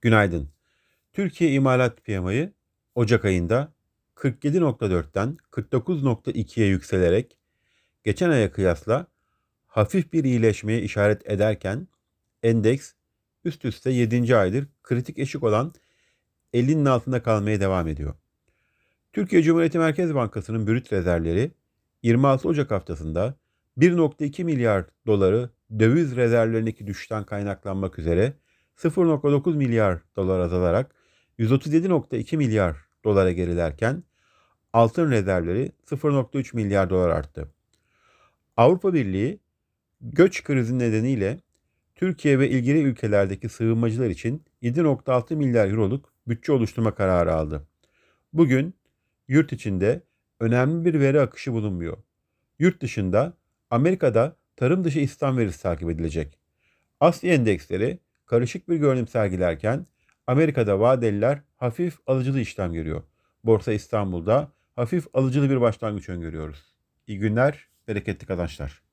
Günaydın. Türkiye imalat piyamayı Ocak ayında 47.4'ten 49.2'ye yükselerek geçen aya kıyasla hafif bir iyileşmeye işaret ederken endeks üst üste 7. aydır kritik eşik olan 50'nin altında kalmaya devam ediyor. Türkiye Cumhuriyeti Merkez Bankası'nın brüt rezervleri 26 Ocak haftasında 1.2 milyar doları döviz rezervlerindeki düşüşten kaynaklanmak üzere 0.9 milyar dolar azalarak 137.2 milyar dolara gerilerken altın rezervleri 0.3 milyar dolar arttı. Avrupa Birliği göç krizi nedeniyle Türkiye ve ilgili ülkelerdeki sığınmacılar için 7.6 milyar euroluk bütçe oluşturma kararı aldı. Bugün yurt içinde önemli bir veri akışı bulunmuyor. Yurt dışında Amerika'da tarım dışı istihdam verisi takip edilecek. Asya endeksleri karışık bir görünüm sergilerken Amerika'da vadeliler hafif alıcılı işlem görüyor. Borsa İstanbul'da hafif alıcılı bir başlangıç öngörüyoruz. İyi günler, bereketli kazançlar.